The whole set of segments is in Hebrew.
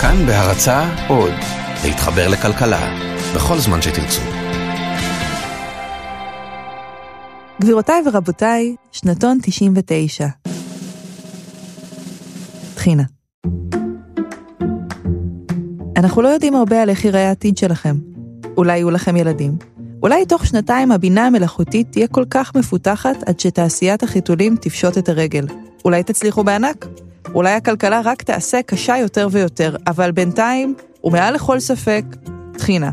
כאן בהרצה עוד, להתחבר לכלכלה, בכל זמן שתרצו. גבירותיי ורבותיי, שנתון 99. טחינה. אנחנו לא יודעים הרבה על איך ייראה העתיד שלכם. אולי יהיו לכם ילדים. אולי תוך שנתיים הבינה המלאכותית תהיה כל כך מפותחת עד שתעשיית החיתולים תפשוט את הרגל. אולי תצליחו בענק. אולי הכלכלה רק תעשה קשה יותר ויותר, אבל בינתיים, ומעל לכל ספק, טחינה.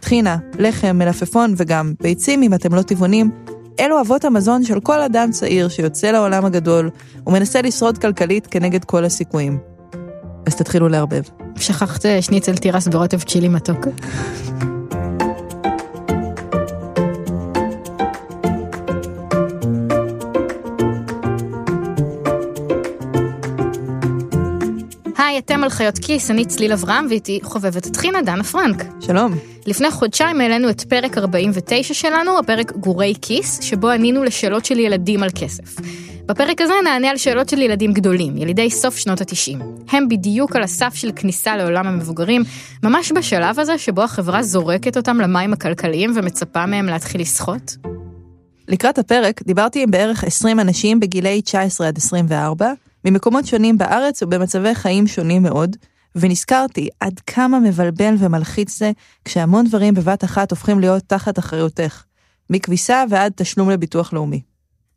טחינה, לחם, מלפפון וגם ביצים אם אתם לא טבעונים, אלו אבות המזון של כל אדם צעיר שיוצא לעולם הגדול ומנסה לשרוד כלכלית כנגד כל הסיכויים. אז תתחילו לערבב. שכחת שניצל תירס ברוטב צ'ילי מתוק. היי, אתם על חיות כיס, אני צליל אברהם ואיתי חובבת טחינה דנה פרנק. שלום. לפני חודשיים העלינו את פרק 49 שלנו, הפרק גורי כיס, שבו ענינו לשאלות של ילדים על כסף. בפרק הזה נענה על שאלות של ילדים גדולים, ילידי סוף שנות ה-90. הם בדיוק על הסף של כניסה לעולם המבוגרים, ממש בשלב הזה שבו החברה זורקת אותם למים הכלכליים ומצפה מהם להתחיל לשחות. לקראת הפרק דיברתי עם בערך 20 אנשים בגילי 19 עד 24, ממקומות שונים בארץ ובמצבי חיים שונים מאוד, ונזכרתי עד כמה מבלבל ומלחיץ זה כשהמון דברים בבת אחת הופכים להיות תחת אחריותך, מכביסה ועד תשלום לביטוח לאומי.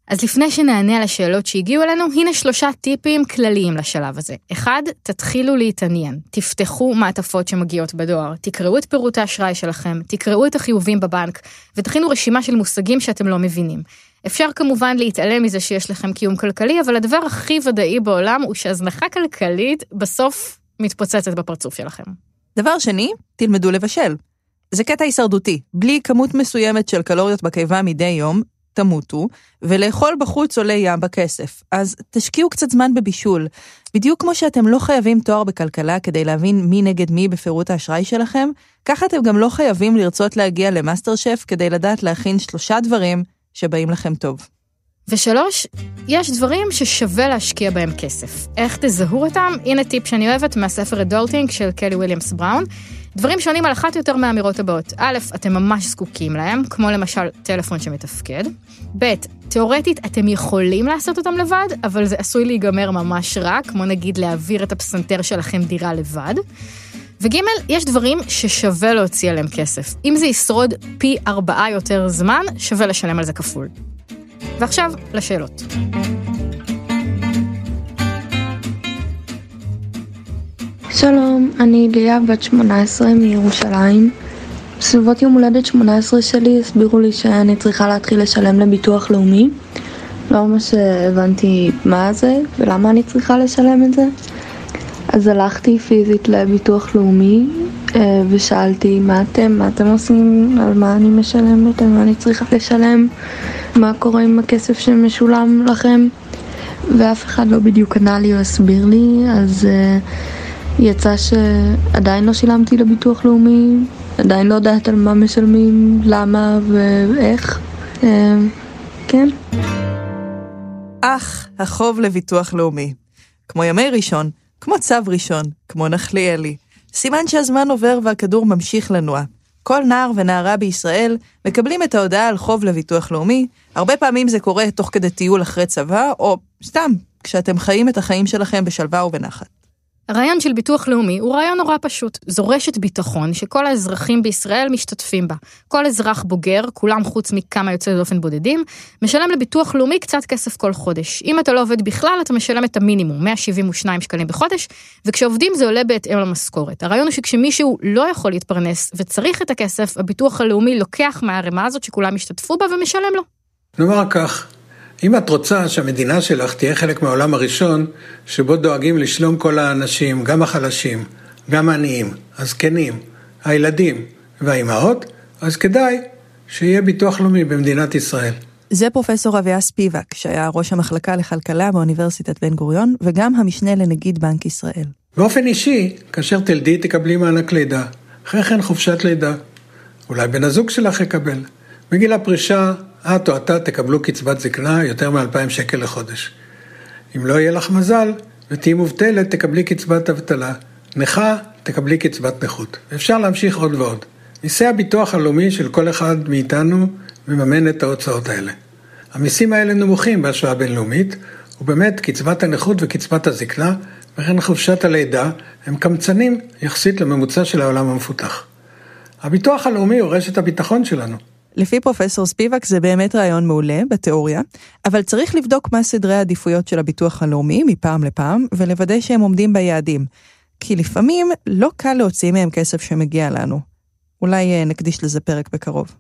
אז לפני שנענה על השאלות שהגיעו אלינו, הנה שלושה טיפים כלליים לשלב הזה. אחד, תתחילו להתעניין. תפתחו מעטפות שמגיעות בדואר, תקראו את פירוט האשראי שלכם, תקראו את החיובים בבנק, ותכינו רשימה של מושגים שאתם לא מבינים. אפשר כמובן להתעלם מזה שיש לכם קיום כלכלי, אבל הדבר הכי ודאי בעולם הוא שהזנחה כלכלית בסוף מתפוצצת בפרצוף שלכם. דבר שני, תלמדו לבשל. זה קטע הישרדותי, בלי כמות מסוימת של קלוריות בקיבה מדי יום, תמותו, ולאכול בחוץ עולה ים בכסף. אז תשקיעו קצת זמן בבישול. בדיוק כמו שאתם לא חייבים תואר בכלכלה כדי להבין מי נגד מי בפירוט האשראי שלכם, ככה אתם גם לא חייבים לרצות להגיע למאסטר שף כדי לדעת להכין שלושה דברים שבאים לכם טוב. ושלוש, יש דברים ששווה להשקיע בהם כסף. איך תזהו אותם? הנה טיפ שאני אוהבת מהספר Adulting של קלי וויליאמס בראון. דברים שעונים על אחת יותר מהאמירות הבאות. א', אתם ממש זקוקים להם, כמו למשל טלפון שמתפקד. ב', תאורטית אתם יכולים לעשות אותם לבד, אבל זה עשוי להיגמר ממש רע, כמו נגיד להעביר את הפסנתר שלכם דירה לבד. וג', יש דברים ששווה להוציא עליהם כסף. אם זה ישרוד פי ארבעה יותר זמן, שווה לשלם על זה כפול. ועכשיו, לשאלות. שלום, אני ליה בת 18 מירושלים. בסביבות יום הולדת 18 שלי הסבירו לי שאני צריכה להתחיל לשלם לביטוח לאומי. לא ממש הבנתי מה זה ולמה אני צריכה לשלם את זה. אז הלכתי פיזית לביטוח לאומי אה, ושאלתי מה אתם, מה אתם עושים, על מה אני משלמת, על מה אני צריכה לשלם, מה קורה עם הכסף שמשולם לכם ואף אחד לא בדיוק ענה לי או הסביר לי, אז uh, יצא שעדיין לא שילמתי לביטוח לאומי, עדיין לא יודעת על מה משלמים, למה ואיך, uh, כן. אך, החוב לביטוח לאומי. כמו ימי ראשון, כמו צו ראשון, כמו נחליאלי. סימן שהזמן עובר והכדור ממשיך לנוע. כל נער ונערה בישראל מקבלים את ההודעה על חוב לביטוח לאומי, הרבה פעמים זה קורה תוך כדי טיול אחרי צבא, או סתם, כשאתם חיים את החיים שלכם בשלווה ובנחת. הרעיון של ביטוח לאומי הוא רעיון נורא פשוט. זו רשת ביטחון שכל האזרחים בישראל משתתפים בה. כל אזרח בוגר, כולם חוץ מכמה יוצאי דופן בודדים, משלם לביטוח לאומי קצת כסף כל חודש. אם אתה לא עובד בכלל, אתה משלם את המינימום, 172 שקלים בחודש, וכשעובדים זה עולה בהתאם למשכורת. הרעיון הוא שכשמישהו לא יכול להתפרנס וצריך את הכסף, הביטוח הלאומי לוקח מהערימה הזאת שכולם השתתפו בה ומשלם לו. נאמר כך, אם את רוצה שהמדינה שלך תהיה חלק מהעולם הראשון, שבו דואגים לשלום כל האנשים, גם החלשים, גם העניים, הזקנים, הילדים והאימהות, אז כדאי שיהיה ביטוח לאומי במדינת ישראל. זה פרופסור אביה ספיבק, שהיה ראש המחלקה לכלכלה באוניברסיטת בן גוריון, וגם המשנה לנגיד בנק ישראל. באופן אישי, כאשר תלדי תקבלי מענק לידה, אחרי כן חופשת לידה. אולי בן הזוג שלך יקבל. בגיל הפרישה את או אתה תקבלו קצבת זקנה יותר מ-2,000 שקל לחודש. אם לא יהיה לך מזל ותהיי מובטלת, תקבלי קצבת אבטלה נכה, תקבלי קצבת נכות. אפשר להמשיך עוד ועוד. מיסי הביטוח הלאומי של כל אחד מאיתנו מממן את ההוצאות האלה. המיסים האלה נמוכים בהשוואה בינלאומית, ובאמת קצבת הנכות וקצבת הזקנה, וכן חופשת הלידה, הם קמצנים יחסית לממוצע של העולם המפותח. הביטוח הלאומי הוא רשת הביטחון שלנו. לפי פרופסור ספיבק זה באמת רעיון מעולה בתיאוריה, אבל צריך לבדוק מה סדרי העדיפויות של הביטוח הלאומי מפעם לפעם, ולוודא שהם עומדים ביעדים. כי לפעמים לא קל להוציא מהם כסף שמגיע לנו. אולי אה, נקדיש לזה פרק בקרוב.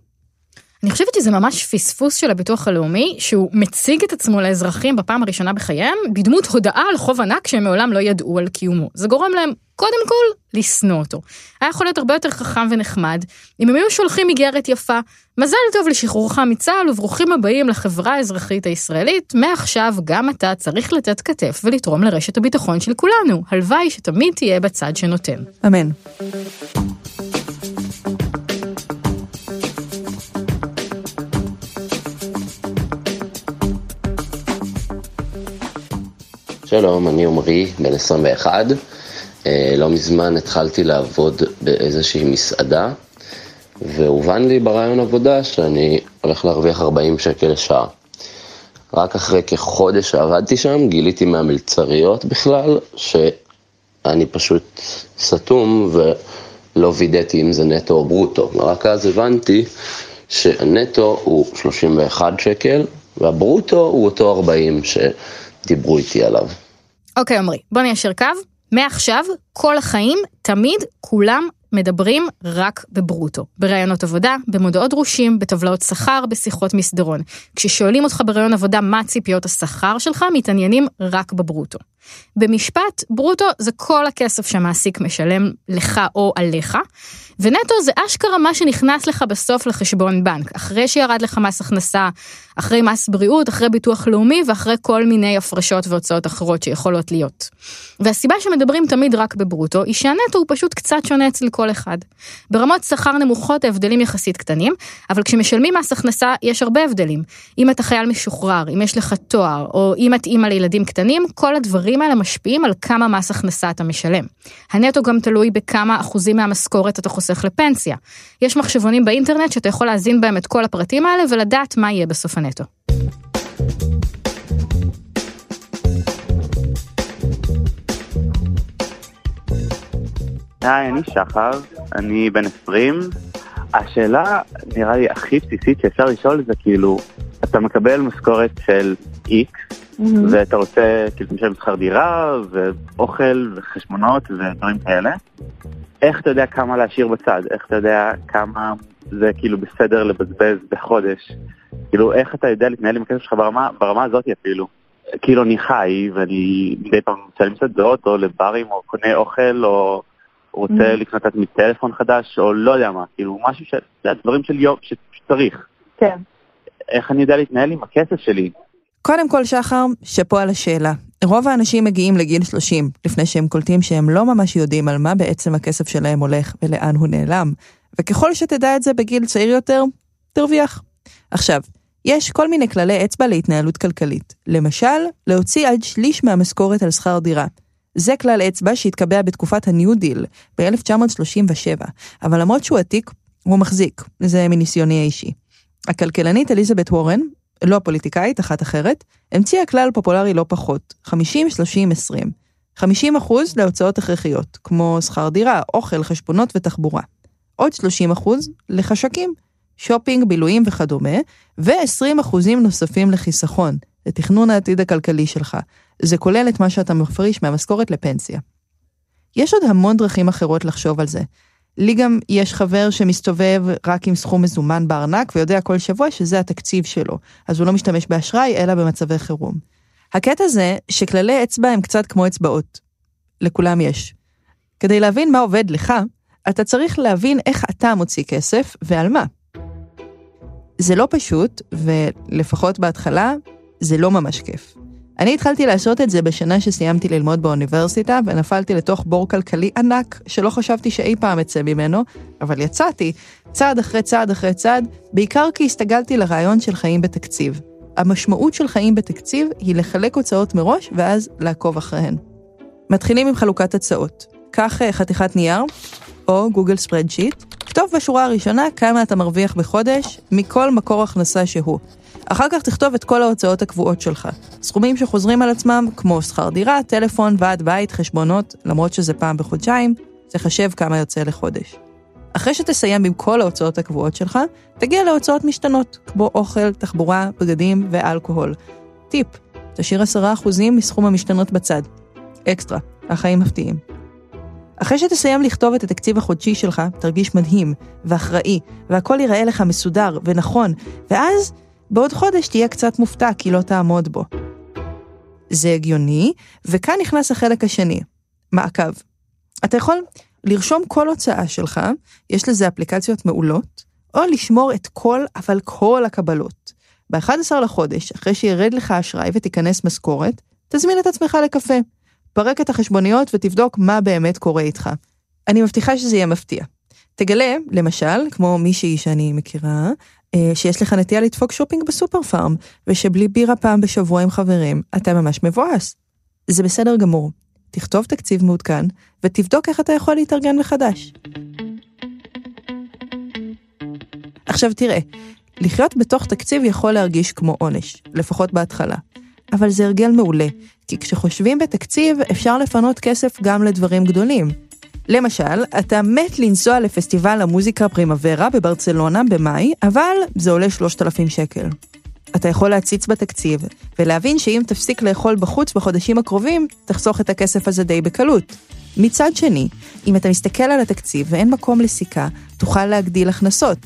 אני חושבת שזה ממש פספוס של הביטוח הלאומי, שהוא מציג את עצמו לאזרחים בפעם הראשונה בחייהם, בדמות הודעה על חוב ענק שהם מעולם לא ידעו על קיומו. זה גורם להם, קודם כל, לשנוא אותו. היה יכול להיות הרבה יותר חכם ונחמד, אם הם היו שולחים איגרת יפה. מזל טוב לשחרורך מצה"ל וברוכים הבאים לחברה האזרחית הישראלית. מעכשיו גם אתה צריך לתת כתף ולתרום לרשת הביטחון של כולנו. הלוואי שתמיד תהיה בצד שנותן. אמן. שלום, אני עמרי, בן 21. אה, לא מזמן התחלתי לעבוד באיזושהי מסעדה, והובן לי ברעיון עבודה שאני הולך להרוויח 40 שקל לשעה. רק אחרי כחודש שעבדתי שם, גיליתי מהמלצריות בכלל, שאני פשוט סתום ולא וידאתי אם זה נטו או ברוטו. רק אז הבנתי שהנטו הוא 31 שקל, והברוטו הוא אותו 40 שדיברו איתי עליו. אוקיי, עמרי, בוא ניישר קו. מעכשיו, כל החיים, תמיד, כולם מדברים רק בברוטו. בראיונות עבודה, במודעות דרושים, בטבלאות שכר, בשיחות מסדרון. כששואלים אותך בראיון עבודה מה ציפיות השכר שלך, מתעניינים רק בברוטו. במשפט, ברוטו זה כל הכסף שהמעסיק משלם לך או עליך, ונטו זה אשכרה מה שנכנס לך בסוף לחשבון בנק, אחרי שירד לך מס הכנסה, אחרי מס בריאות, אחרי ביטוח לאומי ואחרי כל מיני הפרשות והוצאות אחרות שיכולות להיות. והסיבה שמדברים תמיד רק בברוטו, היא שהנטו הוא פשוט קצת שונה אצל כל אחד. ברמות שכר נמוכות ההבדלים יחסית קטנים, אבל כשמשלמים מס הכנסה יש הרבה הבדלים. אם אתה חייל משוחרר, אם יש לך תואר, או אם את אימא לילדים קטנים, כל הדברים האלה משפיעים על כמה מס הכנסה אתה משלם. הנטו גם תלוי בכמה אחוזים מהמשכורת אתה חוסך לפנסיה. יש מחשבונים באינטרנט שאתה יכול להזין בהם את כל הפרטים האלה ולדעת מה יהיה בסוף הנטו. היי, אני שחר, אני בן 20. השאלה, נראה לי, הכי בסיסית שאפשר לשאול זה כאילו, אתה מקבל משכורת של X, ואתה רוצה, כאילו, משלם שכר דירה, ואוכל, וחשבונות, ודברים כאלה. איך אתה יודע כמה להשאיר בצד? איך אתה יודע כמה זה כאילו בסדר לבזבז בחודש? כאילו, איך אתה יודע להתנהל עם הכסף שלך ברמה, ברמה הזאת אפילו? כאילו, אני חי, ואני מדי פעם משלם מסעדות, או לברים, או קונה אוכל, או רוצה mm. לקנות לעצמי טלפון חדש, או לא יודע מה, כאילו, משהו ש... זה הדברים של יום שצריך. כן. איך אני יודע להתנהל עם הכסף שלי? קודם כל, שחר, שאפו על השאלה. רוב האנשים מגיעים לגיל 30, לפני שהם קולטים שהם לא ממש יודעים על מה בעצם הכסף שלהם הולך ולאן הוא נעלם. וככל שתדע את זה בגיל צעיר יותר, תרוויח. עכשיו, יש כל מיני כללי אצבע להתנהלות כלכלית. למשל, להוציא עד שליש מהמשכורת על שכר דירה. זה כלל אצבע שהתקבע בתקופת הניו דיל ב-1937, אבל למרות שהוא עתיק, הוא מחזיק, זה מניסיוני האישי. הכלכלנית אליזבת וורן, לא פוליטיקאית, אחת אחרת, המציאה כלל פופולרי לא פחות, 50-30-20. 50 אחוז להוצאות הכרחיות, כמו שכר דירה, אוכל, חשבונות ותחבורה. עוד 30 אחוז לחשקים, שופינג, בילויים וכדומה, ו-20 אחוזים נוספים לחיסכון, לתכנון העתיד הכלכלי שלך. זה כולל את מה שאתה מפריש מהמשכורת לפנסיה. יש עוד המון דרכים אחרות לחשוב על זה. לי גם יש חבר שמסתובב רק עם סכום מזומן בארנק ויודע כל שבוע שזה התקציב שלו, אז הוא לא משתמש באשראי אלא במצבי חירום. הקטע זה שכללי אצבע הם קצת כמו אצבעות. לכולם יש. כדי להבין מה עובד לך, אתה צריך להבין איך אתה מוציא כסף ועל מה. זה לא פשוט, ולפחות בהתחלה, זה לא ממש כיף. אני התחלתי לעשות את זה בשנה שסיימתי ללמוד באוניברסיטה, ונפלתי לתוך בור כלכלי ענק, שלא חשבתי שאי פעם אצא ממנו, אבל יצאתי, צעד אחרי צעד אחרי צעד, בעיקר כי הסתגלתי לרעיון של חיים בתקציב. המשמעות של חיים בתקציב היא לחלק הוצאות מראש, ואז לעקוב אחריהן. מתחילים עם חלוקת הצעות. קח אה, חתיכת נייר, או גוגל ספרדשיט, כתוב בשורה הראשונה כמה אתה מרוויח בחודש מכל מקור הכנסה שהוא. אחר כך תכתוב את כל ההוצאות הקבועות שלך. סכומים שחוזרים על עצמם, כמו שכר דירה, טלפון, ועד בית, חשבונות, למרות שזה פעם בחודשיים, תחשב כמה יוצא לחודש. אחרי שתסיים עם כל ההוצאות הקבועות שלך, תגיע להוצאות משתנות, כמו אוכל, תחבורה, בגדים ואלכוהול. טיפ, תשאיר 10% מסכום המשתנות בצד. אקסטרה, החיים מפתיעים. אחרי שתסיים לכתוב את התקציב החודשי שלך, תרגיש מדהים ואחראי, והכל ייראה לך מסודר ונכון, ואז בעוד חודש תהיה קצת מופתע כי לא תעמוד בו. זה הגיוני, וכאן נכנס החלק השני, מעקב. אתה יכול לרשום כל הוצאה שלך, יש לזה אפליקציות מעולות, או לשמור את כל, אבל כל הקבלות. ב-11 לחודש, אחרי שירד לך אשראי ותיכנס משכורת, תזמין את עצמך לקפה. פרק את החשבוניות ותבדוק מה באמת קורה איתך. אני מבטיחה שזה יהיה מפתיע. תגלה, למשל, כמו מישהי שאני מכירה, שיש לך נטייה לדפוק שופינג בסופר פארם, ושבלי בירה פעם בשבוע עם חברים, אתה ממש מבואס. זה בסדר גמור. תכתוב תקציב מעודכן, ותבדוק איך אתה יכול להתארגן מחדש. עכשיו תראה, לחיות בתוך תקציב יכול להרגיש כמו עונש, לפחות בהתחלה. אבל זה הרגל מעולה, כי כשחושבים בתקציב אפשר לפנות כסף גם לדברים גדולים. למשל, אתה מת לנסוע לפסטיבל המוזיקה פרימוורה בברצלונה במאי, אבל זה עולה 3,000 שקל. אתה יכול להציץ בתקציב, ולהבין שאם תפסיק לאכול בחוץ בחודשים הקרובים, תחסוך את הכסף הזה די בקלות. מצד שני, אם אתה מסתכל על התקציב ואין מקום לסיכה, תוכל להגדיל הכנסות.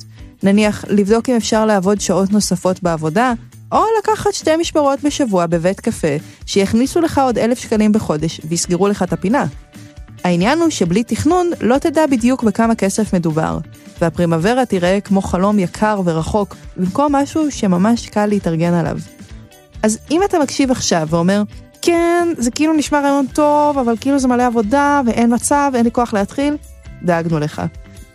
נניח, לבדוק אם אפשר לעבוד שעות נוספות בעבודה, או לקחת שתי משמרות בשבוע בבית קפה, שיכניסו לך עוד אלף שקלים בחודש ויסגרו לך את הפינה. העניין הוא שבלי תכנון לא תדע בדיוק בכמה כסף מדובר, והפרימוורה תיראה כמו חלום יקר ורחוק, במקום משהו שממש קל להתארגן עליו. אז אם אתה מקשיב עכשיו ואומר, כן, זה כאילו נשמע רעיון טוב, אבל כאילו זה מלא עבודה ואין מצב, אין לי כוח להתחיל, דאגנו לך.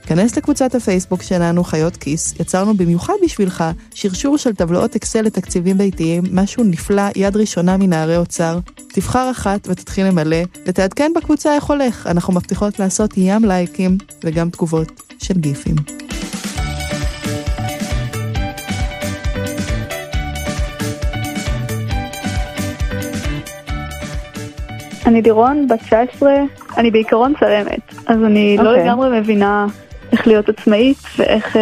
כנס לקבוצת הפייסבוק שלנו, חיות כיס, יצרנו במיוחד בשבילך שרשור של טבלאות אקסל לתקציבים ביתיים, משהו נפלא, יד ראשונה מנערי אוצר. תבחר אחת ותתחיל למלא, ותעדכן בקבוצה איך הולך, אנחנו מבטיחות לעשות ים לייקים וגם תגובות של גיפים. אני לירון, בת 19, אני בעיקרון צלמת, אז אני okay. לא אוקיי. לגמרי מבינה איך להיות עצמאית ואיך uh,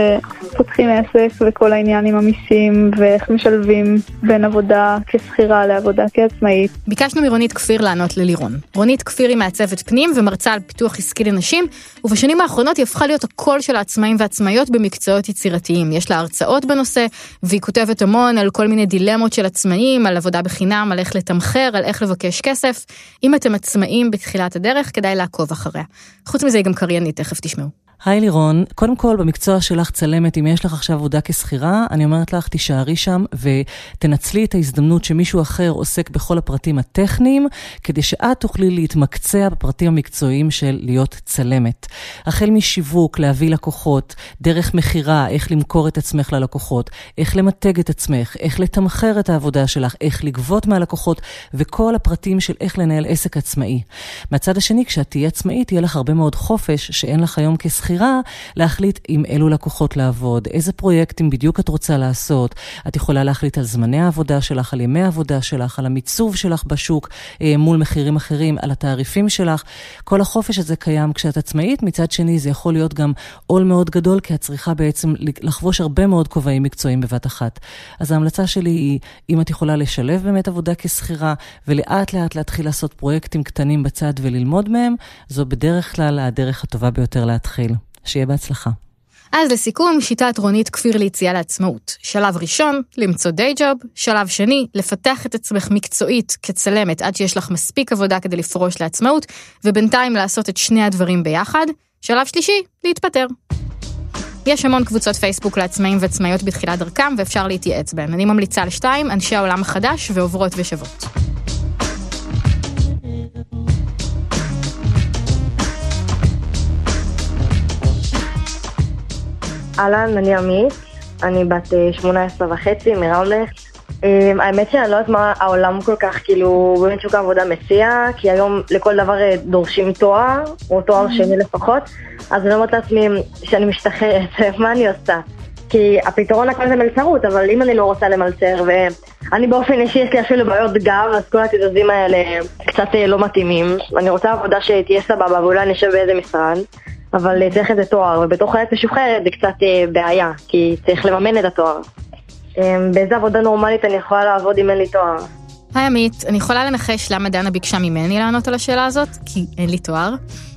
פותחים עסק וכל העניין עם המיסים ואיך משלבים בין עבודה כשכירה לעבודה כעצמאית. ביקשנו מרונית כפיר לענות ללירון. רונית כפיר היא מעצבת פנים ומרצה על פיתוח עסקי לנשים, ובשנים האחרונות היא הפכה להיות הקול של העצמאים והעצמאיות במקצועות יצירתיים. יש לה הרצאות בנושא, והיא כותבת המון על כל מיני דילמות של עצמאים, על עבודה בחינם, על איך לתמחר, על איך לבקש כסף. אם אתם עצמאים בתחילת הדרך, כדאי לעקוב אחריה. חוץ מזה היא גם קריינית, תכף תשמעו. היי לירון, קודם כל במקצוע שלך צלמת, אם יש לך עכשיו עבודה כשכירה, אני אומרת לך, תישארי שם ותנצלי את ההזדמנות שמישהו אחר עוסק בכל הפרטים הטכניים, כדי שאת תוכלי להתמקצע בפרטים המקצועיים של להיות צלמת. החל משיווק, להביא לקוחות, דרך מכירה, איך למכור את עצמך ללקוחות, איך למתג את עצמך, איך לתמחר את העבודה שלך, איך לגבות מהלקוחות, וכל הפרטים של איך לנהל עסק עצמאי. מהצד השני, כשאת תהיי עצמאית, יהיה לך הרבה מאוד חופש שאין לך היום כשכירה. בחירה להחליט עם אילו לקוחות לעבוד, איזה פרויקטים בדיוק את רוצה לעשות. את יכולה להחליט על זמני העבודה שלך, על ימי העבודה שלך, על המיצוב שלך בשוק אה, מול מחירים אחרים, על התעריפים שלך. כל החופש הזה קיים כשאת עצמאית, מצד שני זה יכול להיות גם עול מאוד גדול, כי את צריכה בעצם לחבוש הרבה מאוד כובעים מקצועיים בבת אחת. אז ההמלצה שלי היא, אם את יכולה לשלב באמת עבודה כשכירה, ולאט לאט להתחיל לעשות פרויקטים קטנים בצד וללמוד מהם, זו בדרך כלל הדרך הטובה ביותר להתחיל. שיהיה בהצלחה. אז לסיכום, שיטת רונית כפיר ליציאה לעצמאות. שלב ראשון, למצוא דיי ג'וב. שלב שני, לפתח את עצמך מקצועית כצלמת עד שיש לך מספיק עבודה כדי לפרוש לעצמאות, ובינתיים לעשות את שני הדברים ביחד. שלב שלישי, להתפטר. יש המון קבוצות פייסבוק לעצמאים ועצמאיות בתחילת דרכם, ואפשר להתייעץ בהן. אני ממליצה לשתיים, אנשי העולם החדש ועוברות ושוות. אהלן, אני עמית, אני בת 18 אה, וחצי מרמלה. אמ, האמת שאני לא יודעת מה העולם כל כך, כאילו, באמת שוק העבודה מציע, כי היום לכל דבר אה, דורשים תואר, או תואר mm-hmm. שני לפחות, אז אני אומרת לעצמי שאני משתחררת, מה אני עושה? כי הפתרון הכל זה מלצרות, אבל אם אני לא רוצה למלצר, ואני באופן אישי יש לי אפילו בעיות גב, אז כל התדוזים האלה קצת אה, לא מתאימים. אני רוצה עבודה שתהיה סבבה, ואולי אני אשב באיזה משרד, אבל צריך איזה תואר, ובתוך חיית משוחררת זה קצת בעיה, כי צריך לממן את התואר. אמ, באיזה עבודה נורמלית אני יכולה לעבוד אם אין לי תואר? היי עמית, אני יכולה לנחש למה דנה ביקשה ממני לענות על השאלה הזאת? כי אין לי תואר.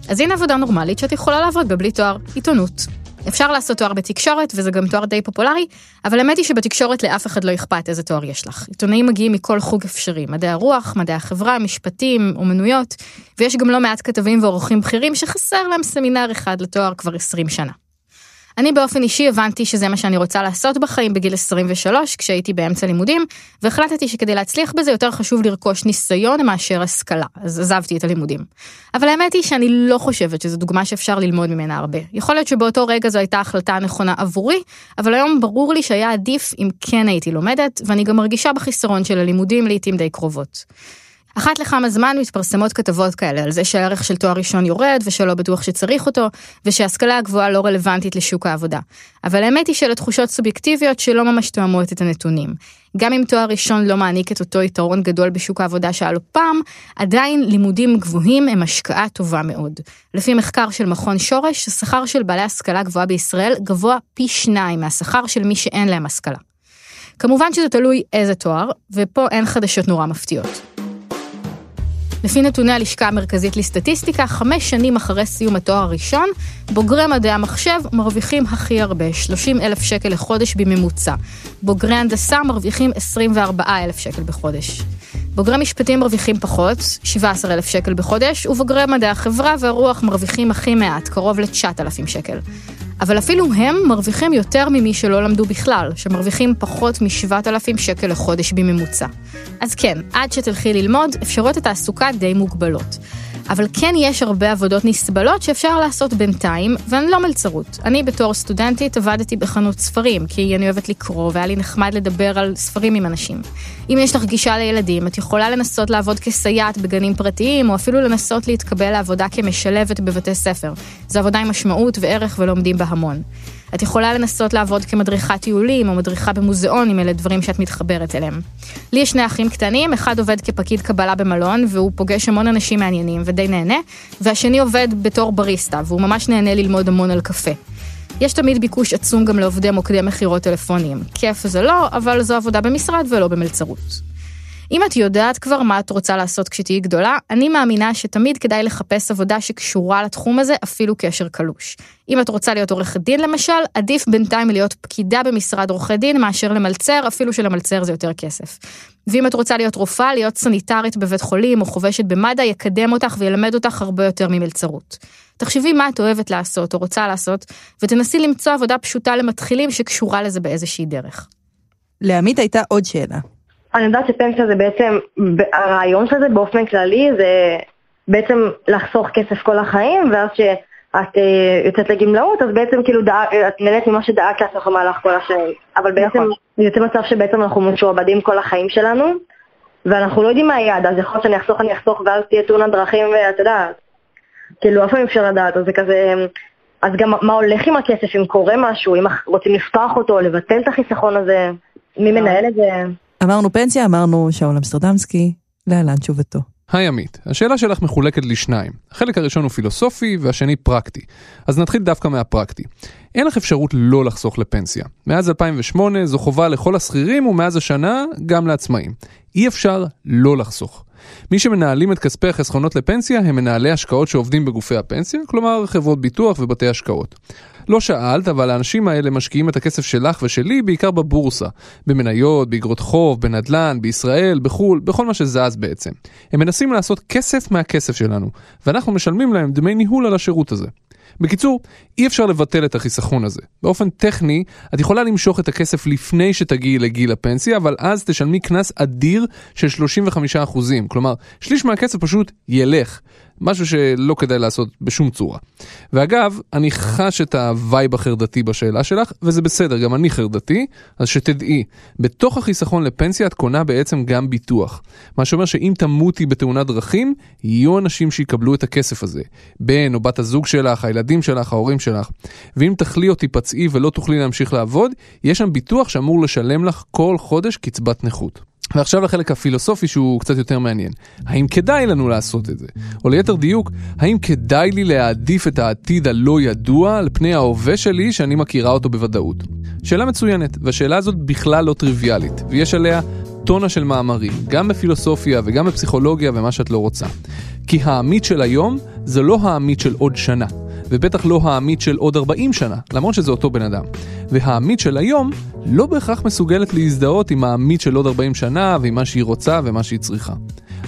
אז הנה עבודה נורמלית שאת יכולה לעבוד בה בלי תואר, עיתונות. אפשר לעשות תואר בתקשורת, וזה גם תואר די פופולרי, אבל האמת היא שבתקשורת לאף אחד לא אכפת איזה תואר יש לך. עיתונאים מגיעים מכל חוג אפשרי, מדעי הרוח, מדעי החברה, משפטים, אומנויות, ויש גם לא מעט כתבים ועורכים בכירים שחסר להם סמינר אחד לתואר כבר 20 שנה. אני באופן אישי הבנתי שזה מה שאני רוצה לעשות בחיים בגיל 23 כשהייתי באמצע לימודים, והחלטתי שכדי להצליח בזה יותר חשוב לרכוש ניסיון מאשר השכלה, אז עזבתי את הלימודים. אבל האמת היא שאני לא חושבת שזו דוגמה שאפשר ללמוד ממנה הרבה. יכול להיות שבאותו רגע זו הייתה החלטה נכונה עבורי, אבל היום ברור לי שהיה עדיף אם כן הייתי לומדת, ואני גם מרגישה בחיסרון של הלימודים לעיתים די קרובות. אחת לכמה זמן מתפרסמות כתבות כאלה על זה שהערך של תואר ראשון יורד ושלא בטוח שצריך אותו, ושההשכלה הגבוהה לא רלוונטית לשוק העבודה. אבל האמת היא שאלה תחושות סובייקטיביות שלא ממש תואמות את הנתונים. גם אם תואר ראשון לא מעניק את אותו יתרון גדול בשוק העבודה שהיה לו פעם, עדיין לימודים גבוהים הם השקעה טובה מאוד. לפי מחקר של מכון שורש, השכר של בעלי השכלה גבוהה בישראל גבוה פי שניים מהשכר של מי שאין להם השכלה. כמובן שזה תלוי איזה תואר, ופה אין חדשות נורא מפתיעות. לפי נתוני הלשכה המרכזית לסטטיסטיקה, חמש שנים אחרי סיום התואר הראשון, בוגרי מדעי המחשב מרוויחים הכי הרבה, 30 אלף שקל לחודש בממוצע. בוגרי הנדסה מרוויחים 24 אלף שקל בחודש. בוגרי משפטים מרוויחים פחות, 17 אלף שקל בחודש, ובוגרי מדעי החברה והרוח מרוויחים הכי מעט, קרוב ל-9,000 שקל. אבל אפילו הם מרוויחים יותר ממי שלא למדו בכלל, שמרוויחים פחות מ-7,000 שקל לחודש בממוצע. אז כן, עד שתלכי ללמוד, אפשרויות התעסוקה די מוגבלות. אבל כן יש הרבה עבודות נסבלות שאפשר לעשות בינתיים, ואני לא מלצרות. אני בתור סטודנטית עבדתי בחנות ספרים, כי אני אוהבת לקרוא והיה לי נחמד לדבר על ספרים עם אנשים. אם יש לך גישה לילדים, את יכולה לנסות לעבוד כסייעת בגנים פרטיים, או אפילו לנסות להתקבל לעבודה כמשלבת בבתי ספר. זו עבודה עם משמעות וערך ולומדים בה המון. את יכולה לנסות לעבוד כמדריכת טיולים או מדריכה במוזיאון אם אלה דברים שאת מתחברת אליהם. לי יש שני אחים קטנים, אחד עובד כפקיד קבלה במלון והוא פוגש המון אנשים מעניינים ודי נהנה, והשני עובד בתור בריסטה והוא ממש נהנה ללמוד המון על קפה. יש תמיד ביקוש עצום גם לעובדי מוקדי מכירות טלפוניים. כיף זה לא, אבל זו עבודה במשרד ולא במלצרות. אם את יודעת כבר מה את רוצה לעשות כשתהיי גדולה, אני מאמינה שתמיד כדאי לחפש עבודה שקשורה לתחום הזה, אפילו קשר קלוש. אם את רוצה להיות עורכת דין למשל, עדיף בינתיים להיות פקידה במשרד עורכי דין מאשר למלצר, אפילו שלמלצר זה יותר כסף. ואם את רוצה להיות רופאה, להיות סניטרית בבית חולים או חובשת במד"א, יקדם אותך וילמד אותך הרבה יותר ממלצרות. תחשבי מה את אוהבת לעשות או רוצה לעשות, ותנסי למצוא עבודה פשוטה למתחילים שקשורה לזה באיזושהי דרך. לעמית הייתה עוד שאלה. אני יודעת שפנסיה זה בעצם, הרעיון של זה באופן כללי זה בעצם לחסוך כסף כל החיים, ואז שאת אה, יוצאת לגמלאות, אז בעצם כאילו דאג, את נהנית ממה שדאגת לעצמך במהלך כל השנים. אבל בעצם נכון. יוצא מצב שבעצם אנחנו משועבדים כל החיים שלנו, ואנחנו לא יודעים מה היעד, אז יכול להיות שאני אחסוך, אני אחסוך, ואז תהיה תאונת דרכים, ואת יודעת, כאילו אף פעם אפשר לדעת, אז זה כזה... אז גם מה הולך עם הכסף, אם קורה משהו, אם רוצים לפתוח אותו, לבטל את החיסכון הזה, מי מנהל את זה? אמרנו פנסיה, אמרנו שאול אמסטרדמסקי, להלן תשובתו. היי עמית, השאלה שלך מחולקת לשניים. החלק הראשון הוא פילוסופי והשני פרקטי. אז נתחיל דווקא מהפרקטי. אין לך אפשרות לא לחסוך לפנסיה. מאז 2008 זו חובה לכל השכירים ומאז השנה גם לעצמאים. אי אפשר לא לחסוך. מי שמנהלים את כספי החסכונות לפנסיה הם מנהלי השקעות שעובדים בגופי הפנסיה, כלומר חברות ביטוח ובתי השקעות. לא שאלת, אבל האנשים האלה משקיעים את הכסף שלך ושלי בעיקר בבורסה. במניות, באגרות חוב, בנדל"ן, בישראל, בחו"ל, בכל מה שזז בעצם. הם מנסים לעשות כסף מהכסף שלנו, ואנחנו משלמים להם דמי ניהול על השירות הזה. בקיצור, אי אפשר לבטל את החיסכון הזה. באופן טכני, את יכולה למשוך את הכסף לפני שתגיעי לגיל הפנסיה, אבל אז תשלמי קנס אדיר של 35%. כלומר, שליש מהכסף פשוט ילך. משהו שלא כדאי לעשות בשום צורה. ואגב, אני חש את ה vibe החרדתי בשאלה שלך, וזה בסדר, גם אני חרדתי, אז שתדעי, בתוך החיסכון לפנסיה את קונה בעצם גם ביטוח. מה שאומר שאם תמותי בתאונת דרכים, יהיו אנשים שיקבלו את הכסף הזה. בן או בת הזוג שלך, הילדים שלך, ההורים שלך. ואם תחלי או תיפצעי ולא תוכלי להמשיך לעבוד, יש שם ביטוח שאמור לשלם לך כל חודש קצבת נכות. ועכשיו לחלק הפילוסופי שהוא קצת יותר מעניין. האם כדאי לנו לעשות את זה? או ליתר דיוק, האם כדאי לי להעדיף את העתיד הלא ידוע על פני ההווה שלי שאני מכירה אותו בוודאות? שאלה מצוינת, והשאלה הזאת בכלל לא טריוויאלית, ויש עליה טונה של מאמרים, גם בפילוסופיה וגם בפסיכולוגיה ומה שאת לא רוצה. כי העמית של היום זה לא העמית של עוד שנה. ובטח לא העמית של עוד 40 שנה, למרות שזה אותו בן אדם. והעמית של היום לא בהכרח מסוגלת להזדהות עם העמית של עוד 40 שנה ועם מה שהיא רוצה ומה שהיא צריכה.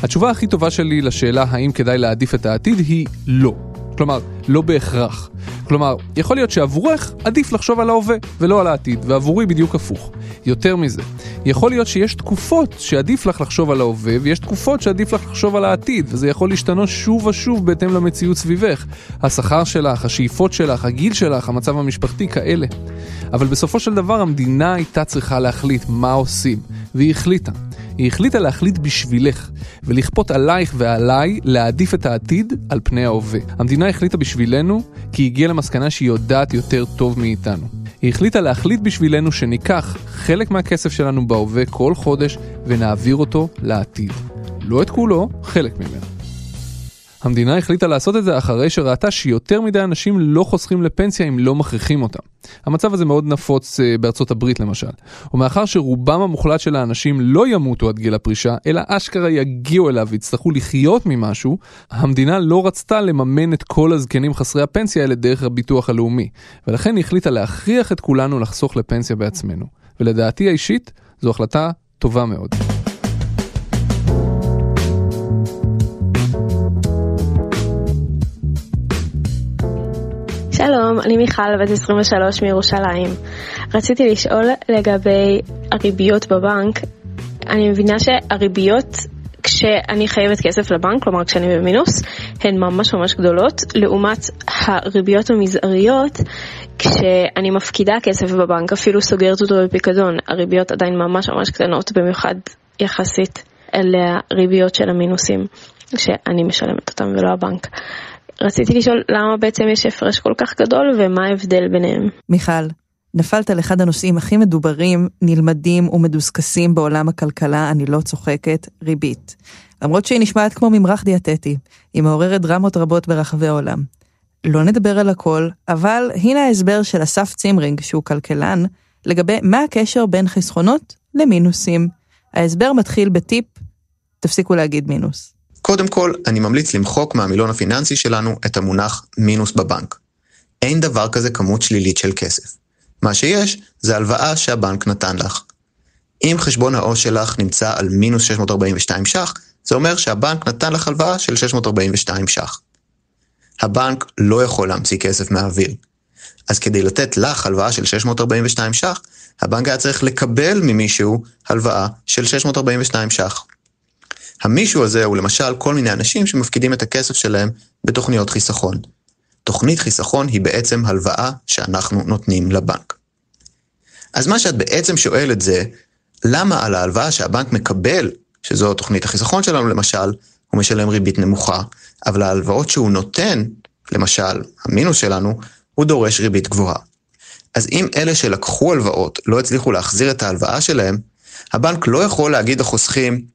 התשובה הכי טובה שלי לשאלה האם כדאי להעדיף את העתיד היא לא. כלומר, לא בהכרח. כלומר, יכול להיות שעבורך עדיף לחשוב על ההווה ולא על העתיד, ועבורי בדיוק הפוך. יותר מזה, יכול להיות שיש תקופות שעדיף לך לחשוב על ההווה, ויש תקופות שעדיף לך לחשוב על העתיד, וזה יכול להשתנות שוב ושוב בהתאם למציאות סביבך. השכר שלך, השאיפות שלך, הגיל שלך, המצב המשפחתי, כאלה. אבל בסופו של דבר המדינה הייתה צריכה להחליט מה עושים, והיא החליטה. היא החליטה להחליט בשבילך, ולכפות עלייך ועליי להעדיף את העתיד על פני ההווה. המדינה החליטה בשבילנו, כי היא הגיעה למסקנה שהיא יודעת יותר טוב מאיתנו. היא החליטה להחליט בשבילנו שניקח חלק מהכסף שלנו בהווה כל חודש ונעביר אותו לעתיד. לא את כולו, חלק ממנו. המדינה החליטה לעשות את זה אחרי שראתה שיותר מדי אנשים לא חוסכים לפנסיה אם לא מכריחים אותם. המצב הזה מאוד נפוץ אה, בארצות הברית למשל. ומאחר שרובם המוחלט של האנשים לא ימותו עד גיל הפרישה, אלא אשכרה יגיעו אליו ויצטרכו לחיות ממשהו, המדינה לא רצתה לממן את כל הזקנים חסרי הפנסיה האלה דרך הביטוח הלאומי. ולכן היא החליטה להכריח את כולנו לחסוך לפנסיה בעצמנו. ולדעתי האישית, זו החלטה טובה מאוד. שלום, אני מיכל, בת 23 מירושלים. רציתי לשאול לגבי הריביות בבנק. אני מבינה שהריביות כשאני חייבת כסף לבנק, כלומר כשאני במינוס, הן ממש ממש גדולות, לעומת הריביות המזעריות, כשאני מפקידה כסף בבנק, אפילו סוגרת אותו בפיקדון, הריביות עדיין ממש ממש קטנות, במיוחד יחסית אל הריביות של המינוסים, שאני משלמת אותם ולא הבנק. רציתי לשאול למה בעצם יש הפרש כל כך גדול ומה ההבדל ביניהם. מיכל, נפלת על אחד הנושאים הכי מדוברים, נלמדים ומדוסקסים בעולם הכלכלה, אני לא צוחקת, ריבית. למרות שהיא נשמעת כמו ממרח דיאטטי, היא מעוררת דרמות רבות ברחבי העולם. לא נדבר על הכל, אבל הנה ההסבר של אסף צימרינג, שהוא כלכלן, לגבי מה הקשר בין חסכונות למינוסים. ההסבר מתחיל בטיפ, תפסיקו להגיד מינוס. קודם כל, אני ממליץ למחוק מהמילון הפיננסי שלנו את המונח מינוס בבנק. אין דבר כזה כמות שלילית של כסף. מה שיש, זה הלוואה שהבנק נתן לך. אם חשבון העו"ש שלך נמצא על מינוס 642 ש"ח, זה אומר שהבנק נתן לך הלוואה של 642 ש"ח. הבנק לא יכול להמציא כסף מהאוויר. אז כדי לתת לך הלוואה של 642 ש"ח, הבנק היה צריך לקבל ממישהו הלוואה של 642 ש"ח. המישהו הזה הוא למשל כל מיני אנשים שמפקידים את הכסף שלהם בתוכניות חיסכון. תוכנית חיסכון היא בעצם הלוואה שאנחנו נותנים לבנק. אז מה שאת בעצם שואלת זה, למה על ההלוואה שהבנק מקבל, שזו תוכנית החיסכון שלנו למשל, הוא משלם ריבית נמוכה, אבל ההלוואות שהוא נותן, למשל, המינוס שלנו, הוא דורש ריבית גבוהה. אז אם אלה שלקחו הלוואות לא הצליחו להחזיר את ההלוואה שלהם, הבנק לא יכול להגיד לחוסכים,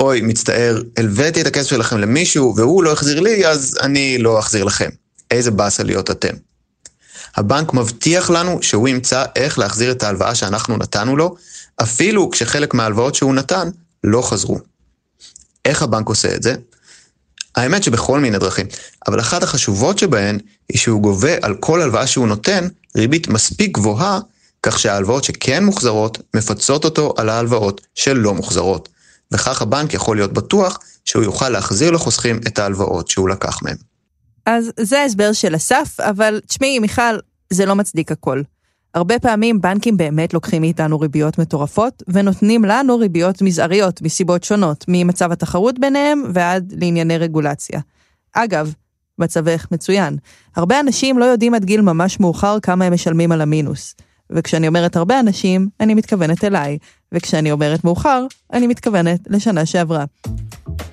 אוי, מצטער, הלוויתי את הכסף שלכם למישהו והוא לא החזיר לי, אז אני לא אחזיר לכם. איזה באסה להיות אתם. הבנק מבטיח לנו שהוא ימצא איך להחזיר את ההלוואה שאנחנו נתנו לו, אפילו כשחלק מההלוואות שהוא נתן לא חזרו. איך הבנק עושה את זה? האמת שבכל מיני דרכים, אבל אחת החשובות שבהן היא שהוא גובה על כל הלוואה שהוא נותן ריבית מספיק גבוהה, כך שההלוואות שכן מוחזרות מפצות אותו על ההלוואות שלא מוחזרות. וכך הבנק יכול להיות בטוח שהוא יוכל להחזיר לחוסכים את ההלוואות שהוא לקח מהם. אז זה ההסבר של אסף, אבל תשמעי, מיכל, זה לא מצדיק הכל. הרבה פעמים בנקים באמת לוקחים מאיתנו ריביות מטורפות, ונותנים לנו ריביות מזעריות מסיבות שונות, ממצב התחרות ביניהם ועד לענייני רגולציה. אגב, מצבך מצוין. הרבה אנשים לא יודעים עד גיל ממש מאוחר כמה הם משלמים על המינוס. וכשאני אומרת הרבה אנשים, אני מתכוונת אליי, וכשאני אומרת מאוחר, אני מתכוונת לשנה שעברה.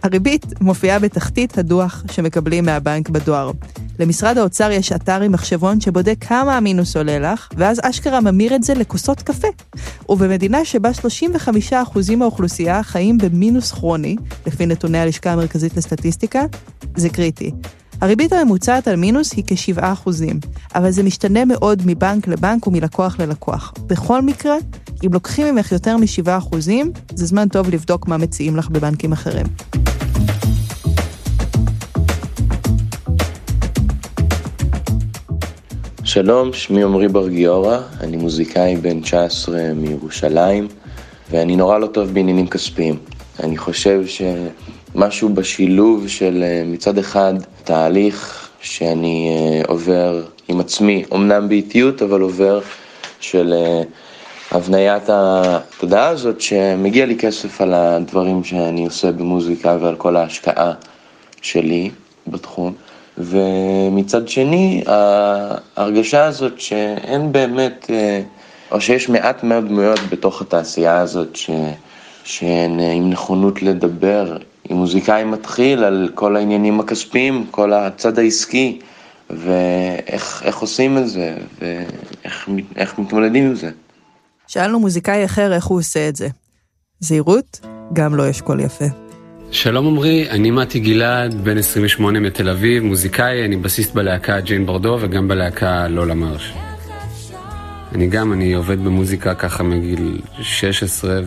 הריבית מופיעה בתחתית הדוח שמקבלים מהבנק בדואר. למשרד האוצר יש אתר עם מחשבון שבודק כמה המינוס עולה לך, ואז אשכרה ממיר את זה לכוסות קפה. ובמדינה שבה 35% מהאוכלוסייה חיים במינוס כרוני, לפי נתוני הלשכה המרכזית לסטטיסטיקה, זה קריטי. הריבית הממוצעת על מינוס היא כ-7%, אבל זה משתנה מאוד מבנק לבנק ומלקוח ללקוח. בכל מקרה, אם לוקחים ממך יותר מ-7%, זה זמן טוב לבדוק מה מציעים לך בבנקים אחרים. שלום, שמי עמרי בר גיורא, אני מוזיקאי בן 19 מירושלים, ואני נורא לא טוב בעניינים כספיים. אני חושב שמשהו בשילוב של אה, מצד אחד תהליך שאני אה, עובר עם עצמי, אמנם באיטיות, אבל עובר של אה, הבניית התודעה הזאת, שמגיע לי כסף על הדברים שאני עושה במוזיקה ועל כל ההשקעה שלי בתחום. ומצד שני, ההרגשה הזאת שאין באמת, אה, או שיש מעט מאוד דמויות בתוך התעשייה הזאת, ש, שהן אה, עם נכונות לדבר עם מוזיקאי מתחיל על כל העניינים הכספיים, כל הצד העסקי, ואיך עושים את זה, ואיך מתמודדים עם זה. שאלנו מוזיקאי אחר איך הוא עושה את זה. זהירות, גם לו לא יש קול יפה. שלום עמרי, אני מתי גלעד, בן 28 מתל אביב, מוזיקאי, אני בסיסט בלהקה ג'יין ברדו וגם בלהקה לולה מרש. אני גם, אני עובד במוזיקה ככה מגיל 16,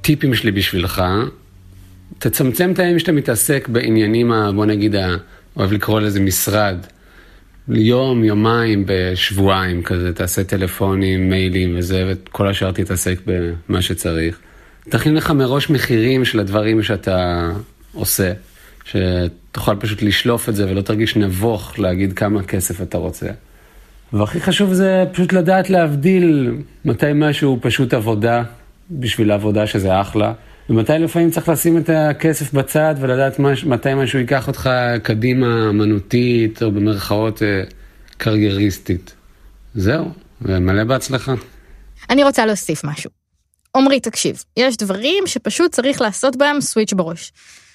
וטיפים שלי בשבילך, תצמצם את הימים שאתה מתעסק בעניינים, בוא נגיד, אוהב לקרוא לזה משרד. יום, יומיים, בשבועיים כזה, תעשה טלפונים, מיילים וזה, וכל השאר תתעסק במה שצריך. תכין לך מראש מחירים של הדברים שאתה עושה, שתוכל פשוט לשלוף את זה ולא תרגיש נבוך להגיד כמה כסף אתה רוצה. והכי חשוב זה פשוט לדעת להבדיל מתי משהו פשוט עבודה בשביל העבודה שזה אחלה, ומתי לפעמים צריך לשים את הכסף בצד ולדעת מש, מתי משהו ייקח אותך קדימה אמנותית או במרכאות אה, קרייריסטית. זהו, ומלא בהצלחה. אני רוצה להוסיף משהו. עמרי, תקשיב, יש דברים שפשוט צריך לעשות בהם סוויץ' בראש.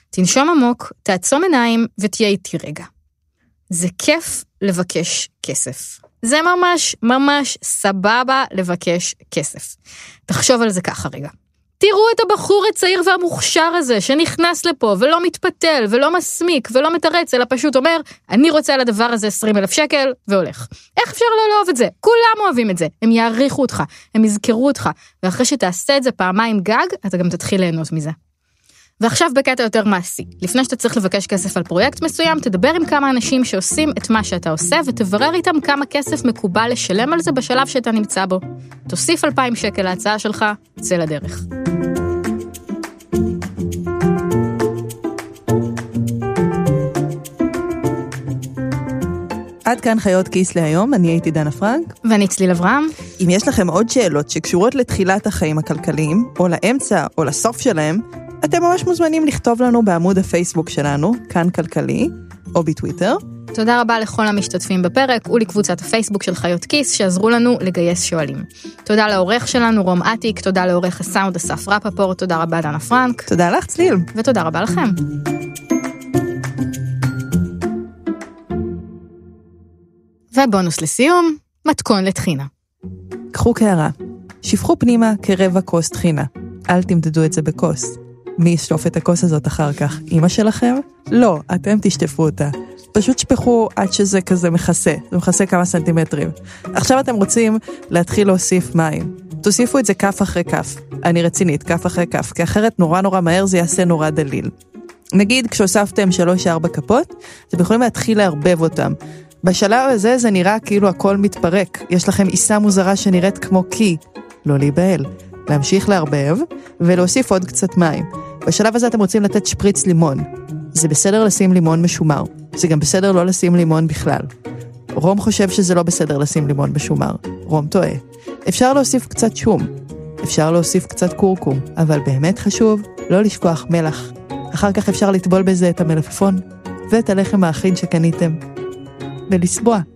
תנשום עמוק, תעצום עיניים ותהיה איתי רגע. זה כיף לבקש כסף. זה ממש ממש סבבה לבקש כסף. תחשוב על זה ככה רגע. תראו את הבחור הצעיר והמוכשר הזה שנכנס לפה ולא מתפתל ולא מסמיק ולא מתרץ אלא פשוט אומר אני רוצה על הדבר הזה 20 אלף שקל והולך. איך אפשר לא לאהוב את זה? כולם אוהבים את זה. הם יעריכו אותך, הם יזכרו אותך ואחרי שתעשה את זה פעמיים גג אתה גם תתחיל ליהנות מזה. ועכשיו בקטע יותר מעשי. לפני שאתה צריך לבקש כסף על פרויקט מסוים, תדבר עם כמה אנשים שעושים את מה שאתה עושה, ותברר איתם כמה כסף מקובל לשלם על זה בשלב שאתה נמצא בו. תוסיף 2,000 שקל להצעה שלך, צא לדרך. עד כאן חיות כיס להיום, אני הייתי דנה פרנק. ואני צליל אברהם. אם יש לכם עוד שאלות שקשורות לתחילת החיים הכלכליים, או לאמצע, או לסוף שלהם, אתם ממש מוזמנים לכתוב לנו בעמוד הפייסבוק שלנו, כאן כלכלי, או בטוויטר. תודה רבה לכל המשתתפים בפרק ולקבוצת הפייסבוק של חיות כיס שעזרו לנו לגייס שואלים. תודה לעורך שלנו רום אטיק, תודה לעורך הסאונד אסף רפפורט, תודה רבה דנה פרנק. תודה לך צליל. ותודה רבה לכם. ובונוס לסיום, מתכון לטחינה. קחו קערה, שפכו פנימה כרבע כוס טחינה. אל תמדדו את זה בכוס. מי ישטוף את הכוס הזאת אחר כך? אמא שלכם? לא, אתם תשטפו אותה. פשוט שפכו עד שזה כזה מכסה, זה מכסה כמה סנטימטרים. עכשיו אתם רוצים להתחיל להוסיף מים. תוסיפו את זה כף אחרי כף. אני רצינית, כף אחרי כף, כי אחרת נורא נורא מהר זה יעשה נורא דליל. נגיד כשהוספתם 3-4 כפות, אתם יכולים להתחיל לערבב אותם. בשלב הזה זה נראה כאילו הכל מתפרק, יש לכם עיסה מוזרה שנראית כמו קי. לא להיבהל. להמשיך לערבב ולהוסיף עוד קצת מים. בשלב הזה אתם רוצים לתת שפריץ לימון. זה בסדר לשים לימון משומר, זה גם בסדר לא לשים לימון בכלל. רום חושב שזה לא בסדר לשים לימון משומר, רום טועה. אפשר להוסיף קצת שום, אפשר להוסיף קצת קורקום, אבל באמת חשוב לא לשכוח מלח. אחר כך אפשר לטבול בזה את המלפפון, ואת הלחם האחיד שקניתם. de Lisboa.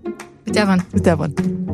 Até a Até a